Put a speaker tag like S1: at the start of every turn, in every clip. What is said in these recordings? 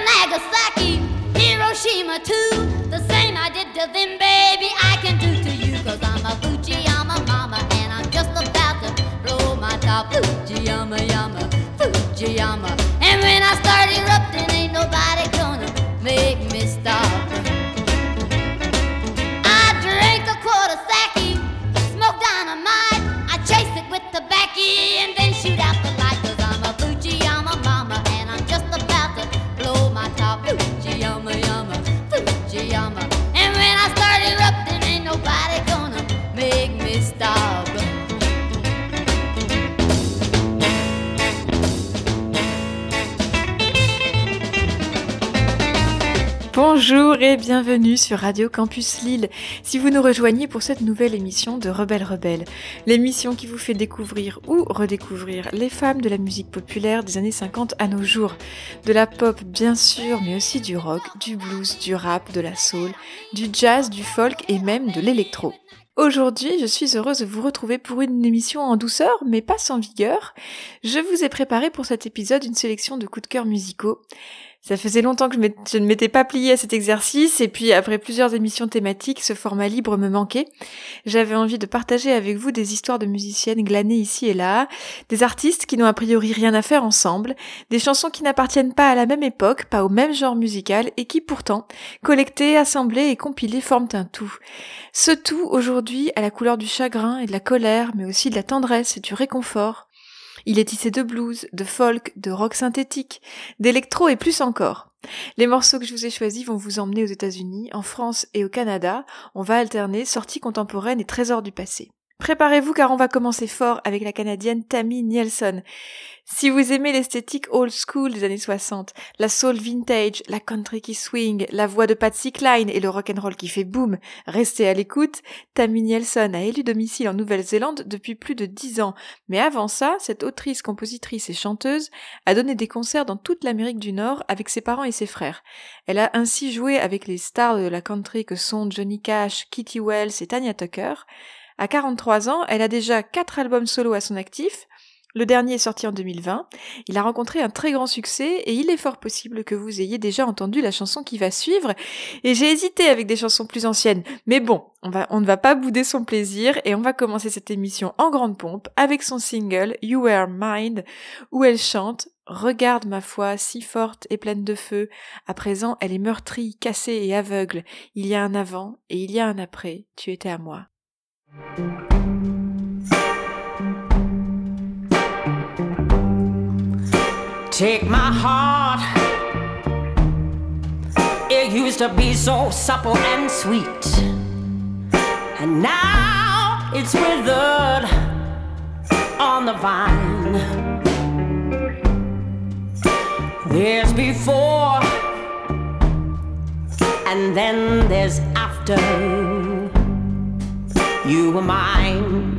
S1: Nagasaki, Hiroshima too. The same I did to them, baby, I can do to you. Cause I'm a Fujiyama mama and I'm just about to blow my top. Fujiyama, yama, Fujiyama. And when I start erupting, ain't nobody
S2: Bonjour et bienvenue sur Radio Campus Lille. Si vous nous rejoignez pour cette nouvelle émission de Rebelle Rebelle, l'émission qui vous fait découvrir ou redécouvrir les femmes de la musique populaire des années 50 à nos jours. De la pop bien sûr, mais aussi du rock, du blues, du rap, de la soul, du jazz, du folk et même de l'électro. Aujourd'hui, je suis heureuse de vous retrouver pour une émission en douceur, mais pas sans vigueur. Je vous ai préparé pour cet épisode une sélection de coups de cœur musicaux. Ça faisait longtemps que je, ne m'étais pas pliée à cet exercice et puis après plusieurs émissions thématiques, ce format libre me manquait. J'avais envie de partager avec vous des histoires de musiciennes glanées ici et là, des artistes qui n'ont a priori rien à faire ensemble, des chansons qui n'appartiennent pas à la même époque, pas au même genre musical et qui pourtant, collectées, assemblées et compilées, forment un tout. Ce tout aujourd'hui à la couleur du chagrin et de la colère, mais aussi de la tendresse et du réconfort. Il est tissé de blues, de folk, de rock synthétique, d'électro et plus encore. Les morceaux que je vous ai choisis vont vous emmener aux États-Unis, en France et au Canada. On va alterner sorties contemporaines et trésors du passé. Préparez-vous car on va commencer fort avec la Canadienne Tammy Nielsen. Si vous aimez l'esthétique old school des années 60, la soul vintage, la country qui swing, la voix de Patsy Cline et le rock'n'roll qui fait boom, restez à l'écoute. Tammy Nielsen a élu domicile en Nouvelle-Zélande depuis plus de dix ans. Mais avant ça, cette autrice, compositrice et chanteuse a donné des concerts dans toute l'Amérique du Nord avec ses parents et ses frères. Elle a ainsi joué avec les stars de la country que sont Johnny Cash, Kitty Wells et Tanya Tucker. À 43 ans, elle a déjà quatre albums solo à son actif. Le dernier est sorti en 2020. Il a rencontré un très grand succès et il est fort possible que vous ayez déjà entendu la chanson qui va suivre. Et j'ai hésité avec des chansons plus anciennes. Mais bon, on ne va pas bouder son plaisir et on va commencer cette émission en grande pompe avec son single You Were Mine où elle chante Regarde ma foi si forte et pleine de feu. À présent, elle est meurtrie, cassée et aveugle. Il y a un avant et il y a un après. Tu étais à moi.
S3: Take my heart. It used to be so supple and sweet. And now it's withered on the vine. There's before, and then there's after. You were mine.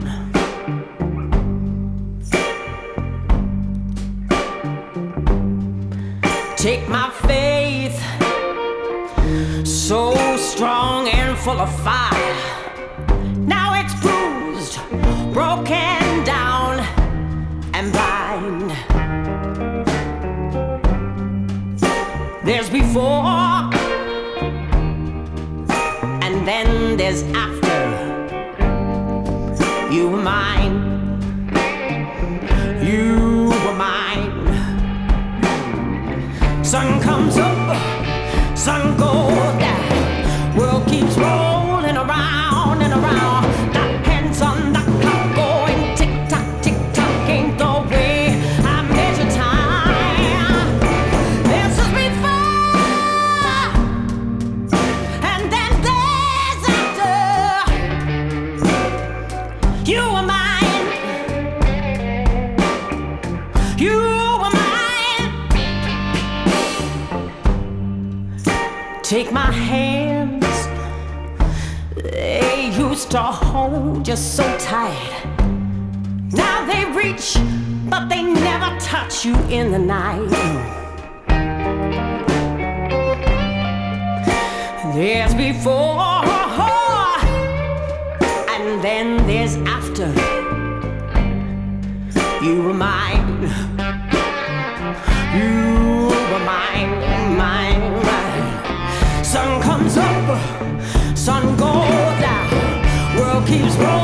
S3: Take my faith, so strong and full of fire. Now it's bruised, broken down, and blind. There's before, and then there's after. You were mine. You were mine. Sun comes up, sun goes down. World keeps rolling take my hands. They used to hold you so tight. Now they reach, but they never touch you in the night. There's before and then there's after. You were mine. You
S4: were mine sun comes up, sun goes down, world keeps rolling.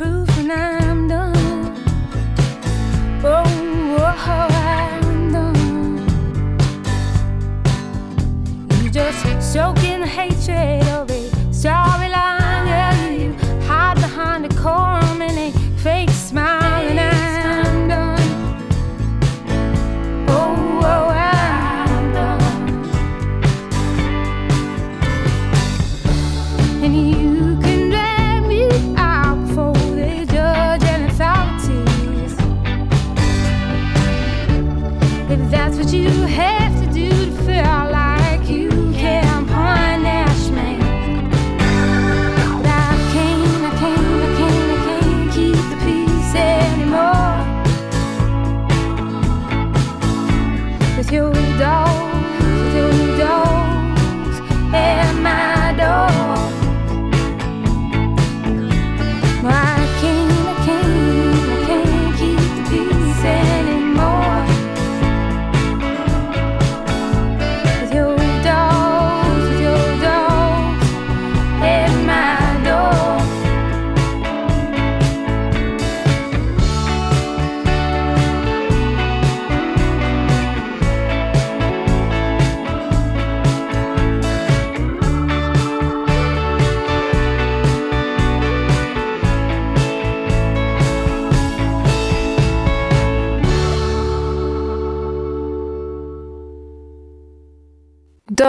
S2: prove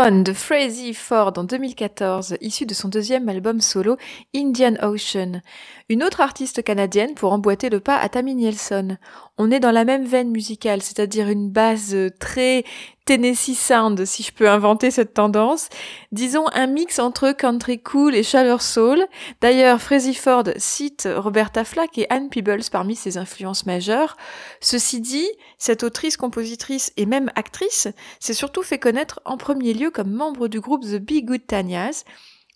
S2: De Frazee Ford en 2014, issu de son deuxième album solo Indian Ocean. Une autre artiste canadienne pour emboîter le pas à Tammy Nielsen. On est dans la même veine musicale, c'est-à-dire une base très Tennessee Sound, si je peux inventer cette tendance. Disons un mix entre country cool et chaleur soul. D'ailleurs, Frazee Ford cite Roberta Flack et Anne Peebles parmi ses influences majeures. Ceci dit, cette autrice, compositrice et même actrice s'est surtout fait connaître en premier lieu comme membre du groupe The Big Good Tanyas,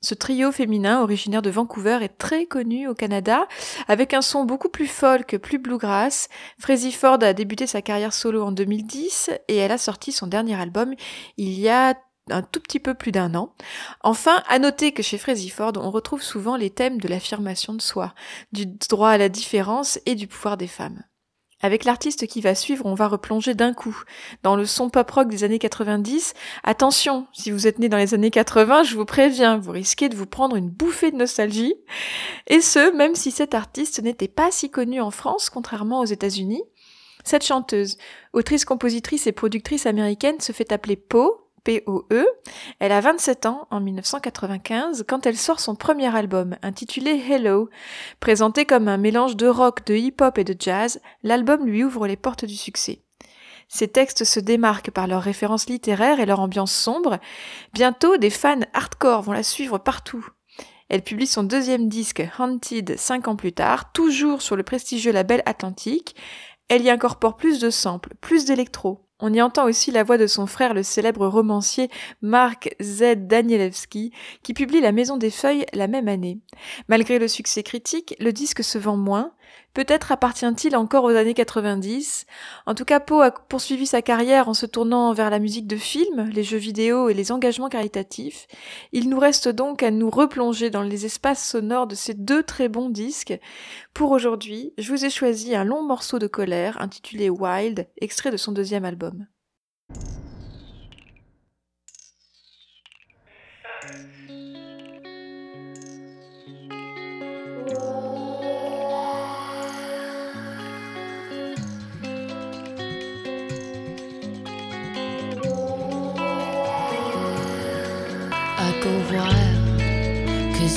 S2: ce trio féminin originaire de Vancouver est très connu au Canada, avec un son beaucoup plus folk, plus bluegrass. Frazee Ford a débuté sa carrière solo en 2010 et elle a sorti son dernier album il y a un tout petit peu plus d'un an. Enfin, à noter que chez Frazee Ford, on retrouve souvent les thèmes de l'affirmation de soi, du droit à la différence et du pouvoir des femmes. Avec l'artiste qui va suivre, on va replonger d'un coup dans le son pop rock des années 90. Attention, si vous êtes né dans les années 80, je vous préviens, vous risquez de vous prendre une bouffée de nostalgie. Et ce, même si cette artiste n'était pas si connue en France, contrairement aux États-Unis. Cette chanteuse, autrice, compositrice et productrice américaine se fait appeler Po, P.O.E. Elle a 27 ans en 1995 quand elle sort son premier album intitulé Hello. Présenté comme un mélange de rock, de hip-hop et de jazz, l'album lui ouvre les portes du succès. Ses textes se démarquent par leurs références littéraires et leur ambiance sombre. Bientôt, des fans hardcore vont la suivre partout. Elle publie son deuxième disque, Haunted, cinq ans plus tard, toujours sur le prestigieux label Atlantique. Elle y incorpore plus de samples, plus d'électro. On y entend aussi la voix de son frère, le célèbre romancier Mark Z. Danielewski, qui publie La Maison des Feuilles la même année. Malgré le succès critique, le disque se vend moins, Peut-être appartient-il encore aux années 90. En tout cas, Poe a poursuivi sa carrière en se tournant vers la musique de film, les jeux vidéo et les engagements caritatifs. Il nous reste donc à nous replonger dans les espaces sonores de ces deux très bons disques. Pour aujourd'hui, je vous ai choisi un long morceau de colère intitulé Wild, extrait de son deuxième album.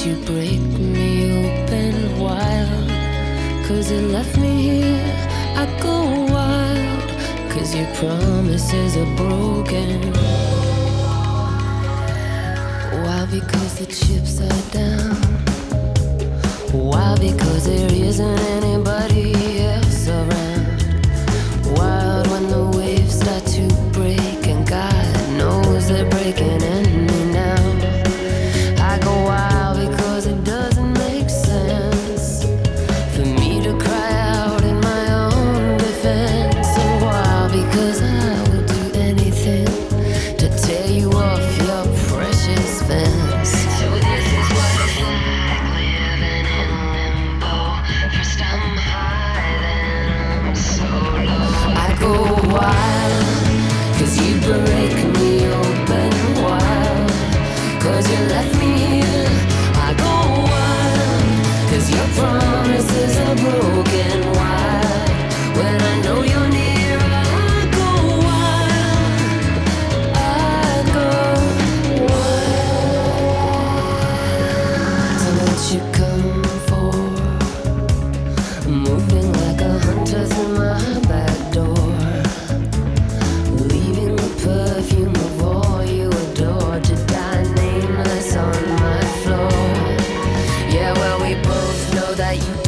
S3: You break me open wild. Cause you left me here, I go wild. Cause your promises are broken. Why? Because the chips are down. Why? Because there isn't anybody else ahí.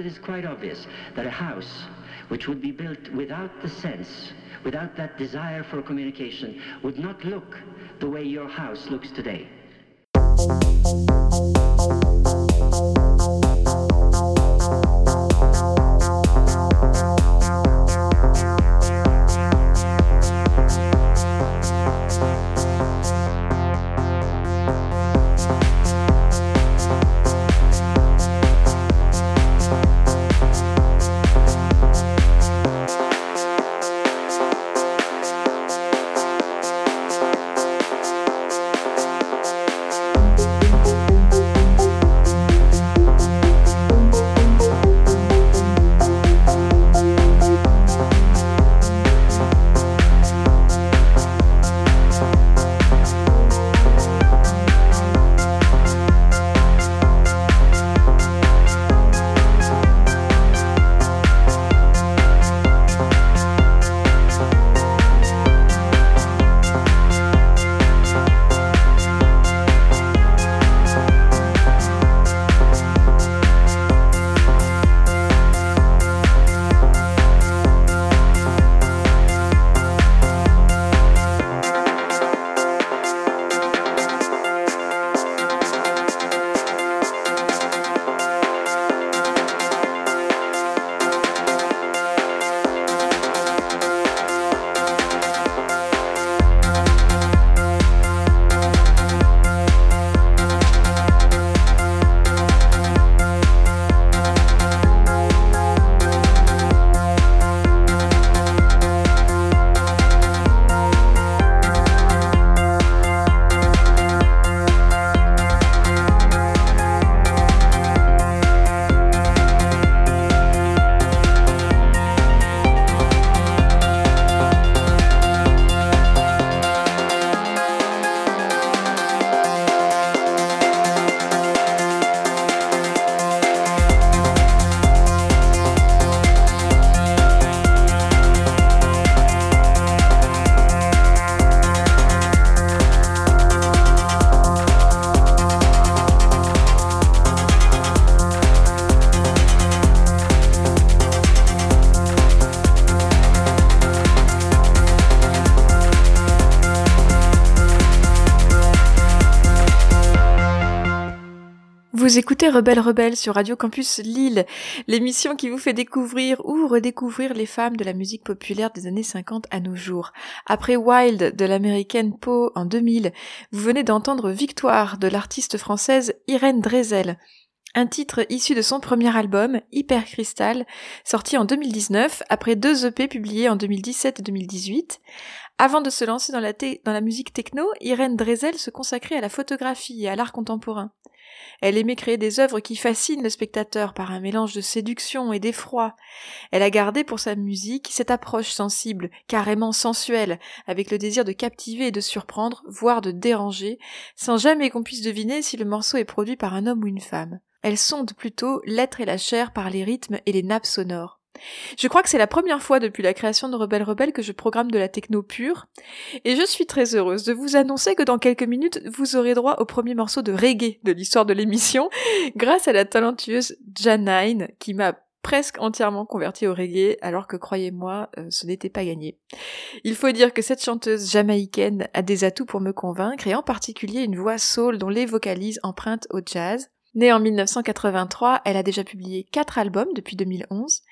S3: It is
S5: quite obvious that a house which would be built without the sense, without that desire for communication, would not look the way your house looks today.
S2: Vous écoutez Rebelle Rebelle sur Radio Campus Lille, l'émission qui vous fait découvrir ou redécouvrir les femmes de la musique populaire des années 50 à nos jours. Après Wild de l'américaine Poe en 2000, vous venez d'entendre Victoire de l'artiste française Irène Drezel. Un titre issu de son premier album, Hyper Crystal, sorti en 2019 après deux EP publiés en 2017 et 2018. Avant de se lancer dans la, dans la musique techno, Irène Drezel se consacrait à la photographie et à l'art contemporain. Elle aimait créer des œuvres qui fascinent le spectateur par un mélange de séduction et d'effroi. Elle a gardé pour sa musique cette approche sensible, carrément sensuelle, avec le désir de captiver et de surprendre, voire de déranger, sans jamais qu'on puisse deviner si le morceau est produit par un homme ou une femme. Elle sonde plutôt l'être et la chair par les rythmes et les nappes sonores. Je crois que c'est la première fois depuis la création de Rebelle Rebelle que je programme de la techno pure, et je suis très heureuse de vous annoncer que dans quelques minutes, vous aurez droit au premier morceau de reggae de l'histoire de l'émission, grâce à la talentueuse Janine, qui m'a presque entièrement convertie au reggae, alors que croyez-moi, euh, ce n'était pas gagné. Il faut dire que cette chanteuse jamaïcaine a des atouts pour me convaincre, et en particulier une voix soul dont les vocalises empruntent au jazz. Née en 1983, elle a déjà publié quatre albums depuis 2011,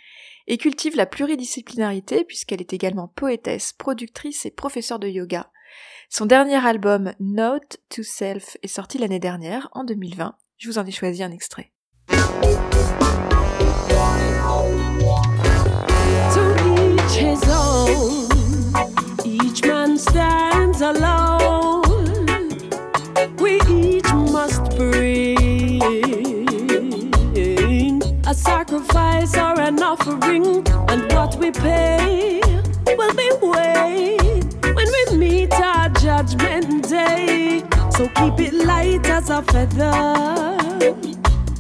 S2: et cultive la pluridisciplinarité puisqu'elle est également poétesse, productrice et professeure de yoga. Son dernier album Note to Self est sorti l'année dernière, en 2020. Je vous en ai choisi un extrait.
S4: Sacrifice or an offering, and what we pay will be weighed when we meet our judgment day. So keep it light as a feather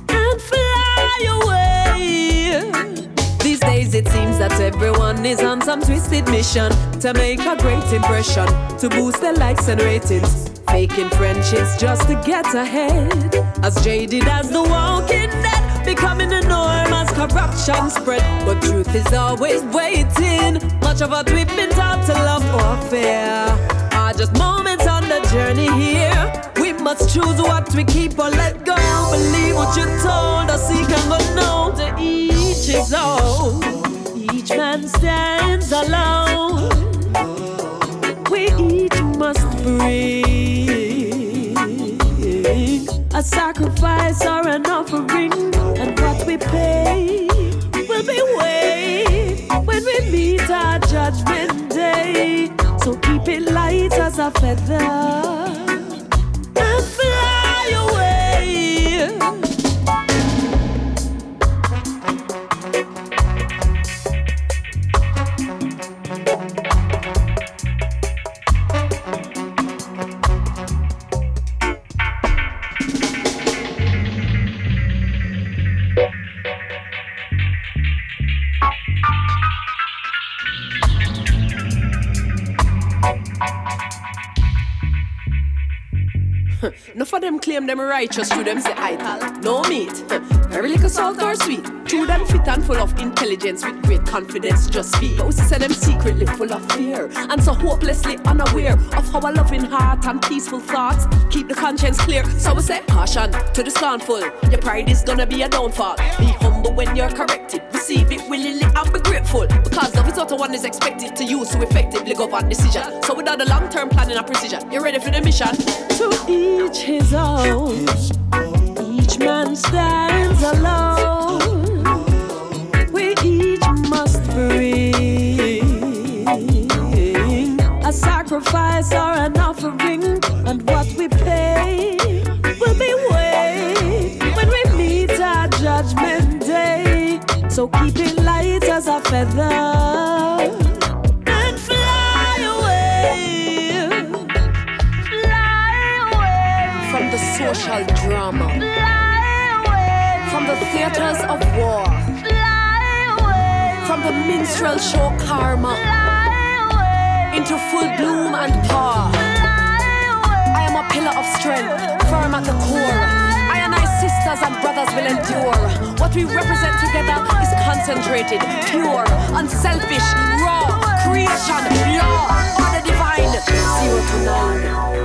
S4: and fly away. These days
S6: it seems that everyone is on some twisted mission to make a great impression, to boost their likes and ratings. Faking friendships just to get ahead. As jaded as the walking dead, becoming the norm as corruption spread. But truth is always waiting. Much of what we've been taught to love or fear are just moments on the journey here. We must choose what we keep or let go. Believe what you're told us, he can go no to each his own. Each man stands alone. We each must bring a sacrifice or an offering, and what we pay will be weighed when we meet our judgment day. So keep it light as a feather and fly away. Claim them righteous, through them say idle. No meat, very little salt or sweet. True them fit and full of intelligence with great confidence. Just speak. But we say them secretly full of fear and so hopelessly unaware of how a loving heart and peaceful thoughts keep the conscience clear. So we say caution to the scornful. Your pride is gonna be a downfall. Be humble when you're corrected. Receive it willingly and be grateful because love is what one is expected to use to effectively govern decision. So without the long-term planning and precision, you're ready for the mission. To each his own. Each man stands alone. So keep it light as a feather. And fly away. Fly away. From the social drama, from the theaters of war, Fly away. From the minstrel show karma. Fly away. Into full bloom and power. I am a pillar of strength, firm at the core. Sisters and brothers will endure. What we represent together is concentrated, pure, unselfish, raw, creation, law, order divine, zero to none.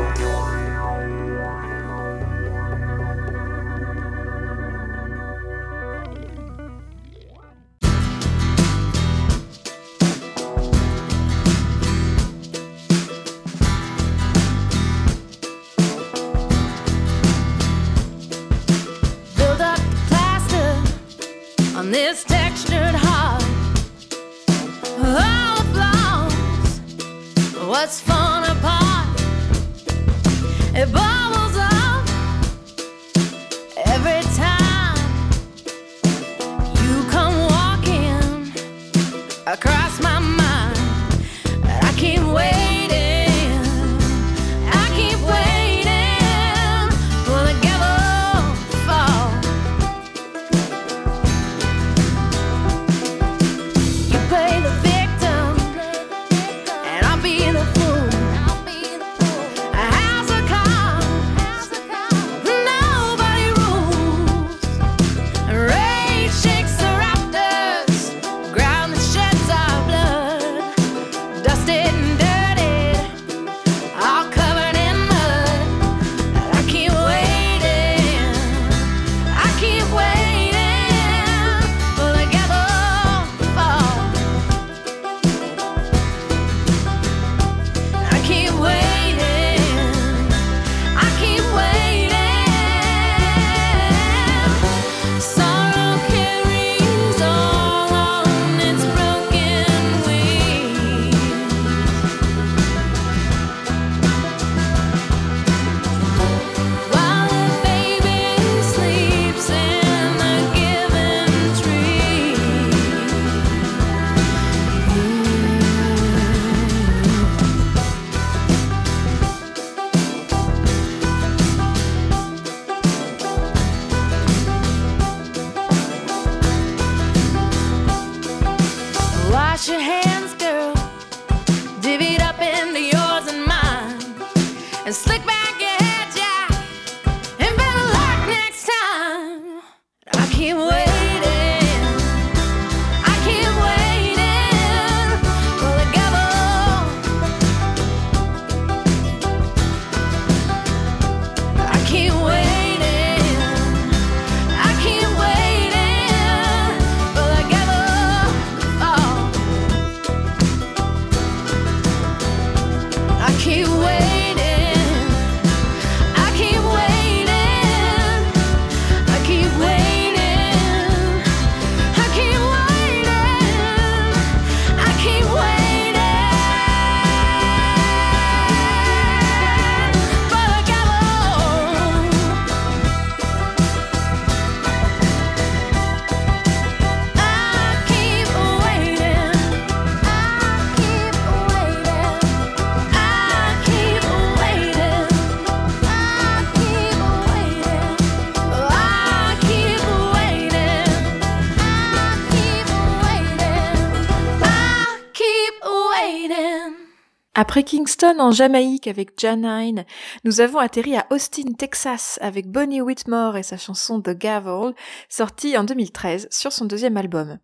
S2: Après Kingston en Jamaïque avec Janine, nous avons atterri à Austin, Texas avec Bonnie Whitmore et sa chanson The Gavel, sortie en 2013 sur son deuxième album.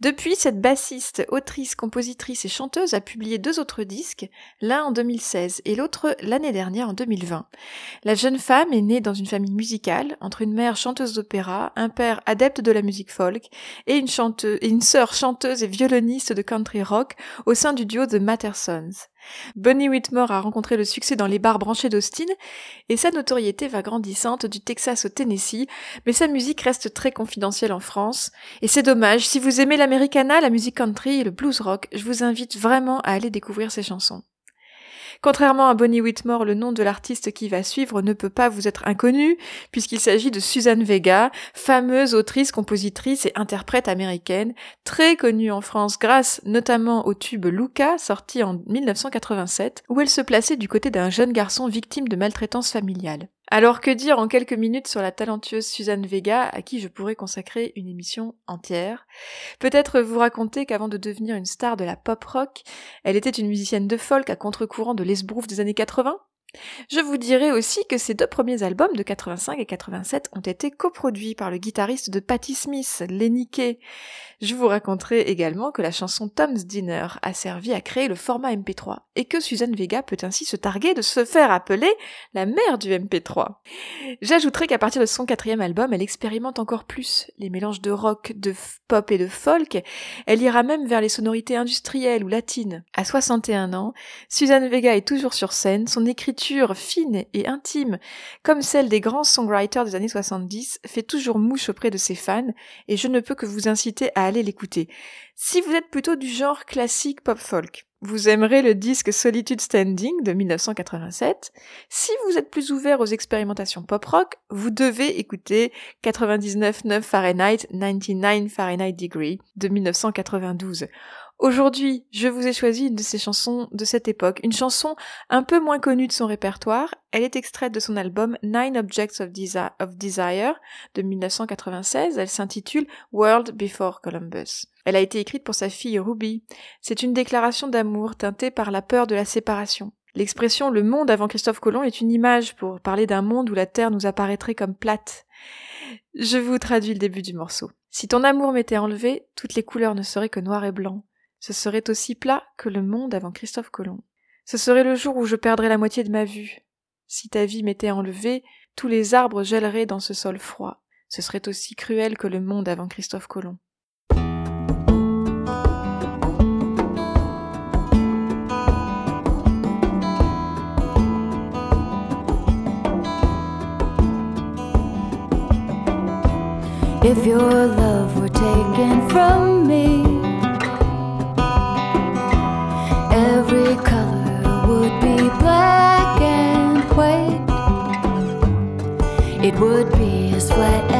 S2: Depuis, cette bassiste, autrice, compositrice et chanteuse a publié deux autres disques, l'un en 2016 et l'autre l'année dernière en 2020. La jeune femme est née dans une famille musicale, entre une mère chanteuse d'opéra, un père adepte de la musique folk et une, chanteuse, et une sœur chanteuse et violoniste de country rock au sein du duo The Mattersons. Bonnie Whitmore a rencontré le succès dans les bars branchés d'Austin et sa notoriété va grandissante du Texas au Tennessee, mais sa musique reste très confidentielle en France. Et c'est dommage, si vous aimez l'americana, la musique country et le blues rock, je vous invite vraiment à aller découvrir ses chansons. Contrairement à Bonnie Whitmore, le nom de l'artiste qui va suivre ne peut pas vous être inconnu, puisqu'il s'agit de Susan Vega, fameuse autrice, compositrice et interprète américaine, très connue en France grâce notamment au tube Luca, sorti en 1987, où elle se plaçait du côté d'un jeune garçon victime de maltraitance familiale. Alors que dire en quelques minutes sur la talentueuse Suzanne Vega, à qui je pourrais consacrer une émission entière? Peut-être vous raconter qu'avant de devenir une star de la pop rock, elle était une musicienne de folk à contre-courant de l'esbrouf des années 80 je vous dirai aussi que ces deux premiers albums de 85 et 87 ont été coproduits par le guitariste de Patti Smith, Lenny Kay. Je vous raconterai également que la chanson Tom's Dinner a servi à créer le format MP3 et que Suzanne Vega peut ainsi se targuer de se faire appeler la mère du MP3. J'ajouterai qu'à partir de son quatrième album, elle expérimente encore plus les mélanges de rock, de pop et de folk. Elle ira même vers les sonorités industrielles ou latines. À 61 ans, Suzanne Vega est toujours sur scène, son écriture fine et intime, comme celle des grands songwriters des années 70, fait toujours mouche auprès de ses fans, et je ne peux que vous inciter à aller l'écouter. Si vous êtes plutôt du genre classique pop folk, vous aimerez le disque Solitude Standing de 1987. Si vous êtes plus ouvert aux expérimentations pop rock, vous devez écouter 99.9 Fahrenheit 99 Fahrenheit Degree de 1992. Aujourd'hui, je vous ai choisi une de ces chansons de cette époque, une chanson un peu moins connue de son répertoire. Elle est extraite de son album Nine Objects of, Desire de 1996. Elle s'intitule World Before Columbus. Elle a été écrite pour sa fille Ruby. C'est une déclaration d'amour teintée par la peur de la séparation. L'expression le monde avant Christophe Colomb est une image pour parler d'un monde où la Terre nous apparaîtrait comme plate. Je vous traduis le début du morceau. Si ton amour m'était enlevé, toutes les couleurs ne seraient que noir et blanc ce serait aussi plat que le monde avant Christophe Colomb. Ce serait le jour où je perdrais la moitié de ma vue. Si ta vie m'était enlevée, tous les arbres gèleraient dans ce sol froid. Ce serait aussi cruel que le monde avant Christophe Colomb.
S4: Would be black and white. It would be as flat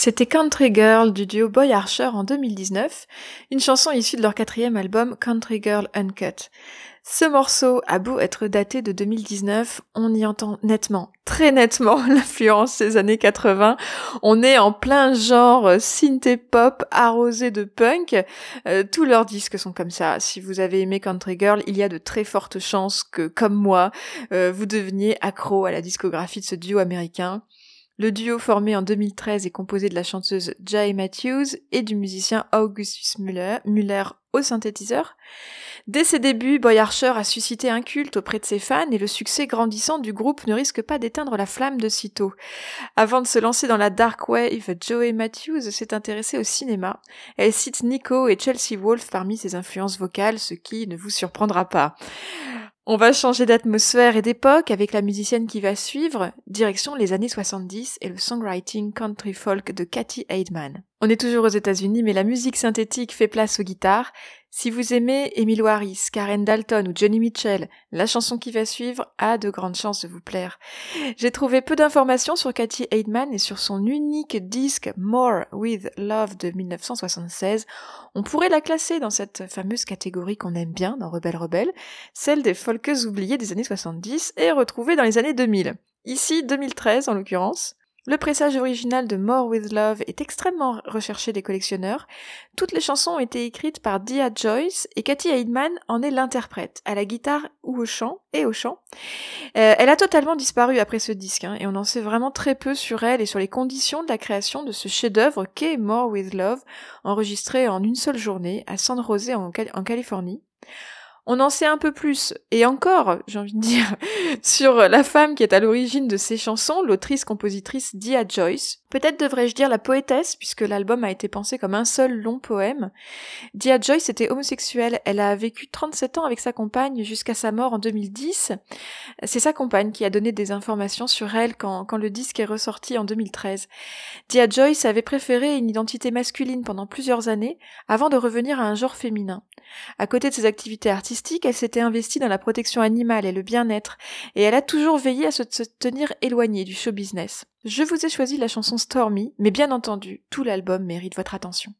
S2: C'était Country Girl du duo Boy Archer en 2019, une chanson issue de leur quatrième album Country Girl Uncut. Ce morceau a beau être daté de 2019, on y entend nettement, très nettement, l'influence des années 80. On est en plein genre synthé pop arrosé de punk. Euh, tous leurs disques sont comme ça. Si vous avez aimé Country Girl, il y a de très fortes chances que, comme moi, euh, vous deveniez accro à la discographie de ce duo américain. Le duo formé en 2013 est composé de la chanteuse Jay Matthews et du musicien Augustus Müller, Müller au synthétiseur. Dès ses débuts, Boy Archer a suscité un culte auprès de ses fans et le succès grandissant du groupe ne risque pas d'éteindre la flamme de sitôt. Avant de se lancer dans la dark wave, Joey Matthews s'est intéressée au cinéma. Elle cite Nico et Chelsea Wolfe parmi ses influences vocales, ce qui ne vous surprendra pas. On va changer d'atmosphère et d'époque avec la musicienne qui va suivre, direction les années 70 et le songwriting country folk de Cathy Heidman. On est toujours aux États-Unis, mais la musique synthétique fait place aux guitares. Si vous aimez Emile Harris, Karen Dalton ou Johnny Mitchell, la chanson qui va suivre a de grandes chances de vous plaire. J'ai trouvé peu d'informations sur Cathy Heidman et sur son unique disque More with Love de 1976. On pourrait la classer dans cette fameuse catégorie qu'on aime bien dans Rebelle Rebelle, celle des folkeuses oubliées des années 70 et retrouvées dans les années 2000. Ici 2013 en l'occurrence. Le pressage original de More with Love est extrêmement recherché des collectionneurs. Toutes les chansons ont été écrites par Dia Joyce et Cathy Heidman en est l'interprète, à la guitare ou au chant, et au chant. Euh, elle a totalement disparu après ce disque, hein, et on en sait vraiment très peu sur elle et sur les conditions de la création de ce chef-d'œuvre qu'est More with Love, enregistré en une seule journée à San Jose en Californie. On en sait un peu plus, et encore, j'ai envie de dire, sur la femme qui est à l'origine de ces chansons, l'autrice-compositrice Dia Joyce. Peut-être devrais-je dire la poétesse, puisque l'album a été pensé comme un seul long poème. Dia Joyce était homosexuelle, elle a vécu 37 ans avec sa compagne jusqu'à sa mort en 2010. C'est sa compagne qui a donné des informations sur elle quand, le disque est ressorti en 2013. Dia Joyce avait préféré une identité masculine pendant plusieurs années, avant de revenir à un genre féminin. À côté de ses activités artistiques, elle s'était investie dans la protection animale et le bien-être, et elle a toujours veillé à se tenir éloignée du show business. Je vous ai choisi la chanson Stormy, mais bien entendu, tout l'album mérite votre attention.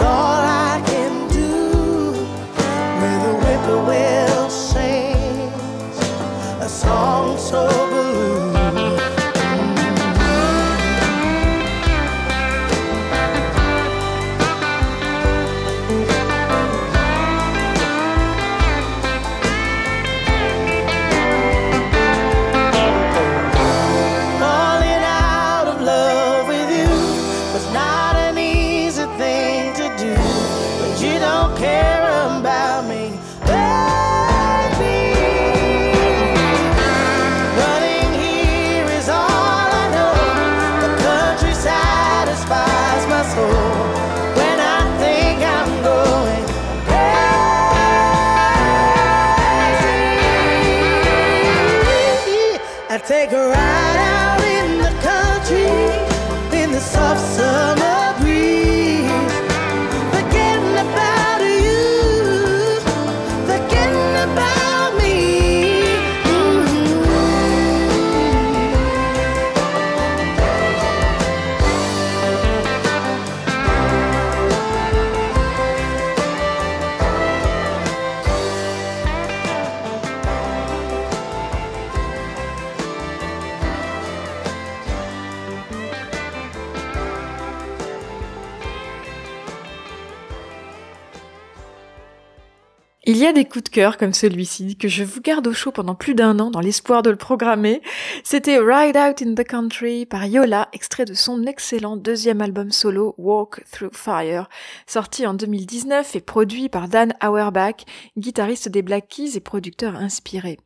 S7: All
S2: cœur comme celui-ci que je vous garde au chaud pendant plus d'un an dans l'espoir de le programmer. C'était Ride Out in the Country par Yola, extrait de son excellent deuxième album solo Walk Through Fire, sorti en 2019 et produit par Dan Auerbach, guitariste des Black Keys et producteur inspiré.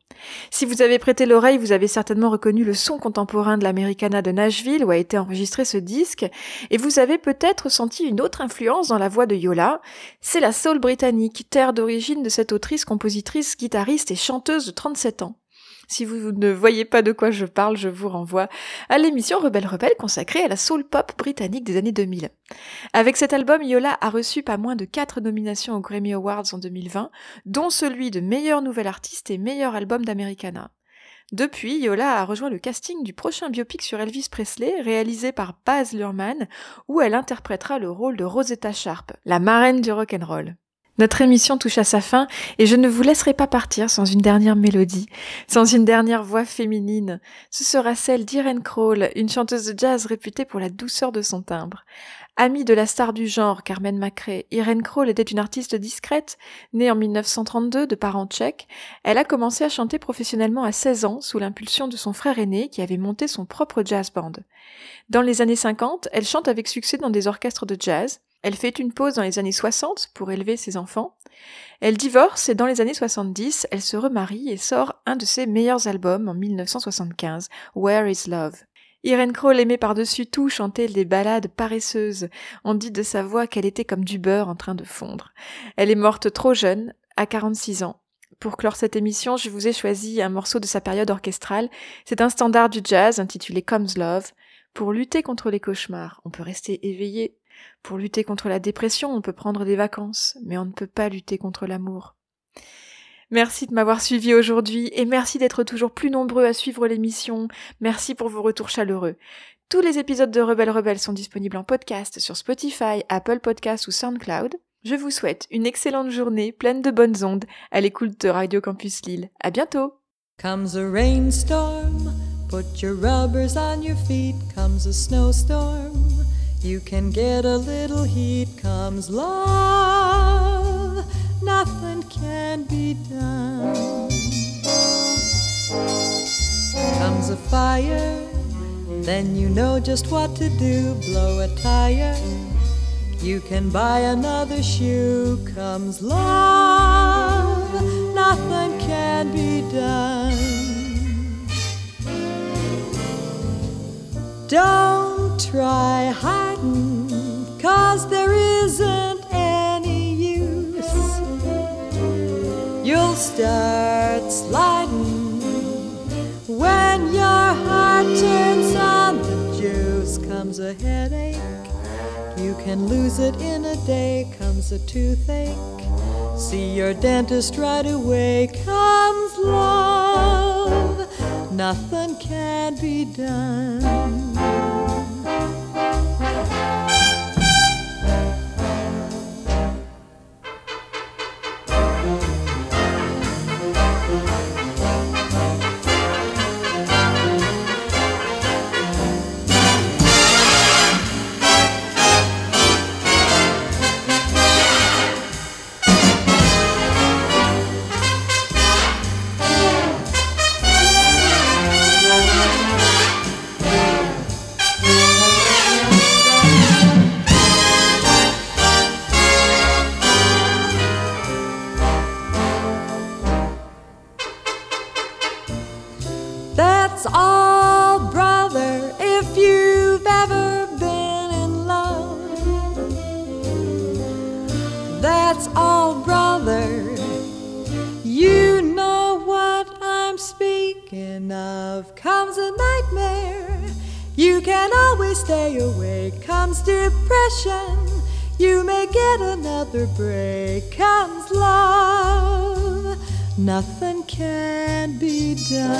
S2: Si vous avez prêté l'oreille, vous avez certainement reconnu le son contemporain de l'Americana de Nashville où a été enregistré ce disque, et vous avez peut-être senti une autre influence dans la voix de Yola. C'est la soul britannique, terre d'origine de cette autrice, compositrice, guitariste et chanteuse de 37 ans. Si vous ne voyez pas de quoi je parle, je vous renvoie à l'émission Rebelle Rebelle consacrée à la soul pop britannique des années 2000. Avec cet album, Yola a reçu pas moins de 4 nominations aux Grammy Awards en 2020, dont celui de meilleur nouvel artiste et meilleur album d'Americana. Depuis, Yola a rejoint le casting du prochain biopic sur Elvis Presley, réalisé par Baz Luhrmann, où elle interprétera le rôle de Rosetta Sharp, la marraine du rock'n'roll. Notre émission touche à sa fin et je ne vous laisserai pas partir sans une dernière mélodie, sans une dernière voix féminine. Ce sera celle d'Irene Kroll, une chanteuse de jazz réputée pour la douceur de son timbre. Amie de la star du genre Carmen Macrae, Irene Kroll était une artiste discrète, née en 1932 de parents tchèques. Elle a commencé à chanter professionnellement à 16 ans sous l'impulsion de son frère aîné qui avait monté son propre jazz band. Dans les années 50, elle chante avec succès dans des orchestres de jazz. Elle fait une pause dans les années 60 pour élever ses enfants. Elle divorce et dans les années 70, elle se remarie et sort un de ses meilleurs albums en 1975, Where is Love. Irene Kroll aimait par-dessus tout chanter des ballades paresseuses. On dit de sa voix qu'elle était comme du beurre en train de fondre. Elle est morte trop jeune, à 46 ans. Pour clore cette émission, je vous ai choisi un morceau de sa période orchestrale. C'est un standard du jazz intitulé Comes Love. Pour lutter contre les cauchemars, on peut rester éveillé pour lutter contre la dépression, on peut prendre des vacances, mais on ne peut pas lutter contre l'amour. Merci de m'avoir suivi aujourd'hui et merci d'être toujours plus nombreux à suivre l'émission. Merci pour vos retours chaleureux. Tous les épisodes de Rebelle Rebelle sont disponibles en podcast sur Spotify, Apple Podcasts ou SoundCloud. Je vous souhaite une excellente journée pleine de bonnes ondes à l'écoute de Radio Campus Lille. À bientôt!
S8: You can get a little heat. Comes love, nothing can be done. Comes a fire, then you know just what to do. Blow a tire, you can buy another shoe. Comes love, nothing can be done. Try hiding, cause there isn't any use. You'll start sliding when your heart turns on the juice. Comes a headache, you can lose it in a day. Comes a toothache, see your dentist right away. Comes love, nothing can be done. That's all, brother. You know what I'm speaking of. Comes a nightmare. You can always stay awake. Comes depression. You may get another break. Comes love. Nothing can be done.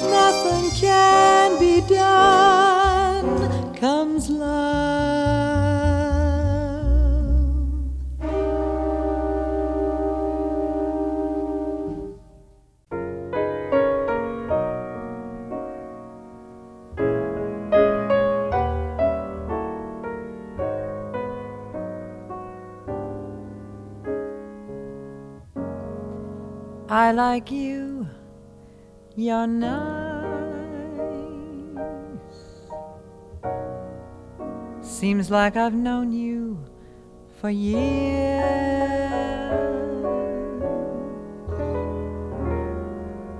S8: Nothing can be done. Comes love. I like you, you're nice. Seems like I've known you for years.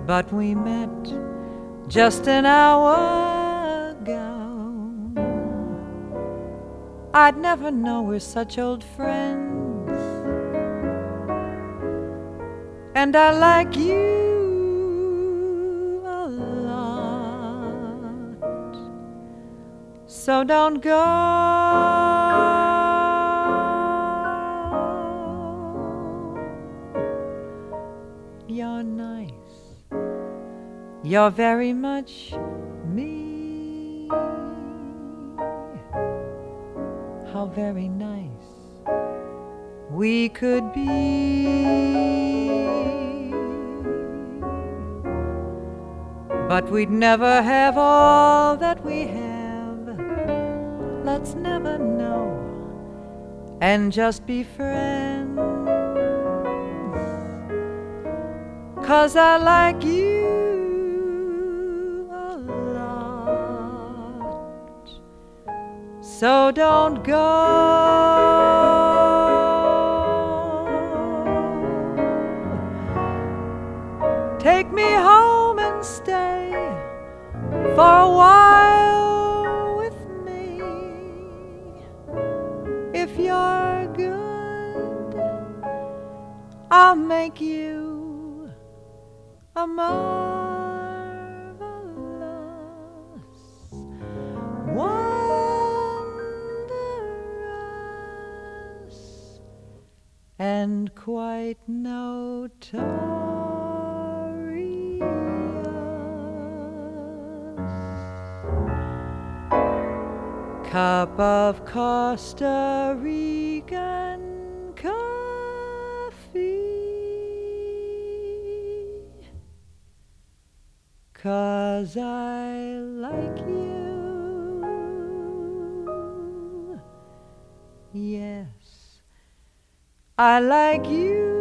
S8: But we met just an hour ago. I'd never know we're such old friends. And I like you a lot. So don't go. You're nice. You're very much me. How very nice we could be. But we'd never have all that we have. Let's never know and just be friends. Cause I like you a lot. So don't go. For a while with me. If you're good, I'll make you a marvelous, wondrous, and quite notorious cup of Costa Rican coffee. Cause I like you. Yes, I like you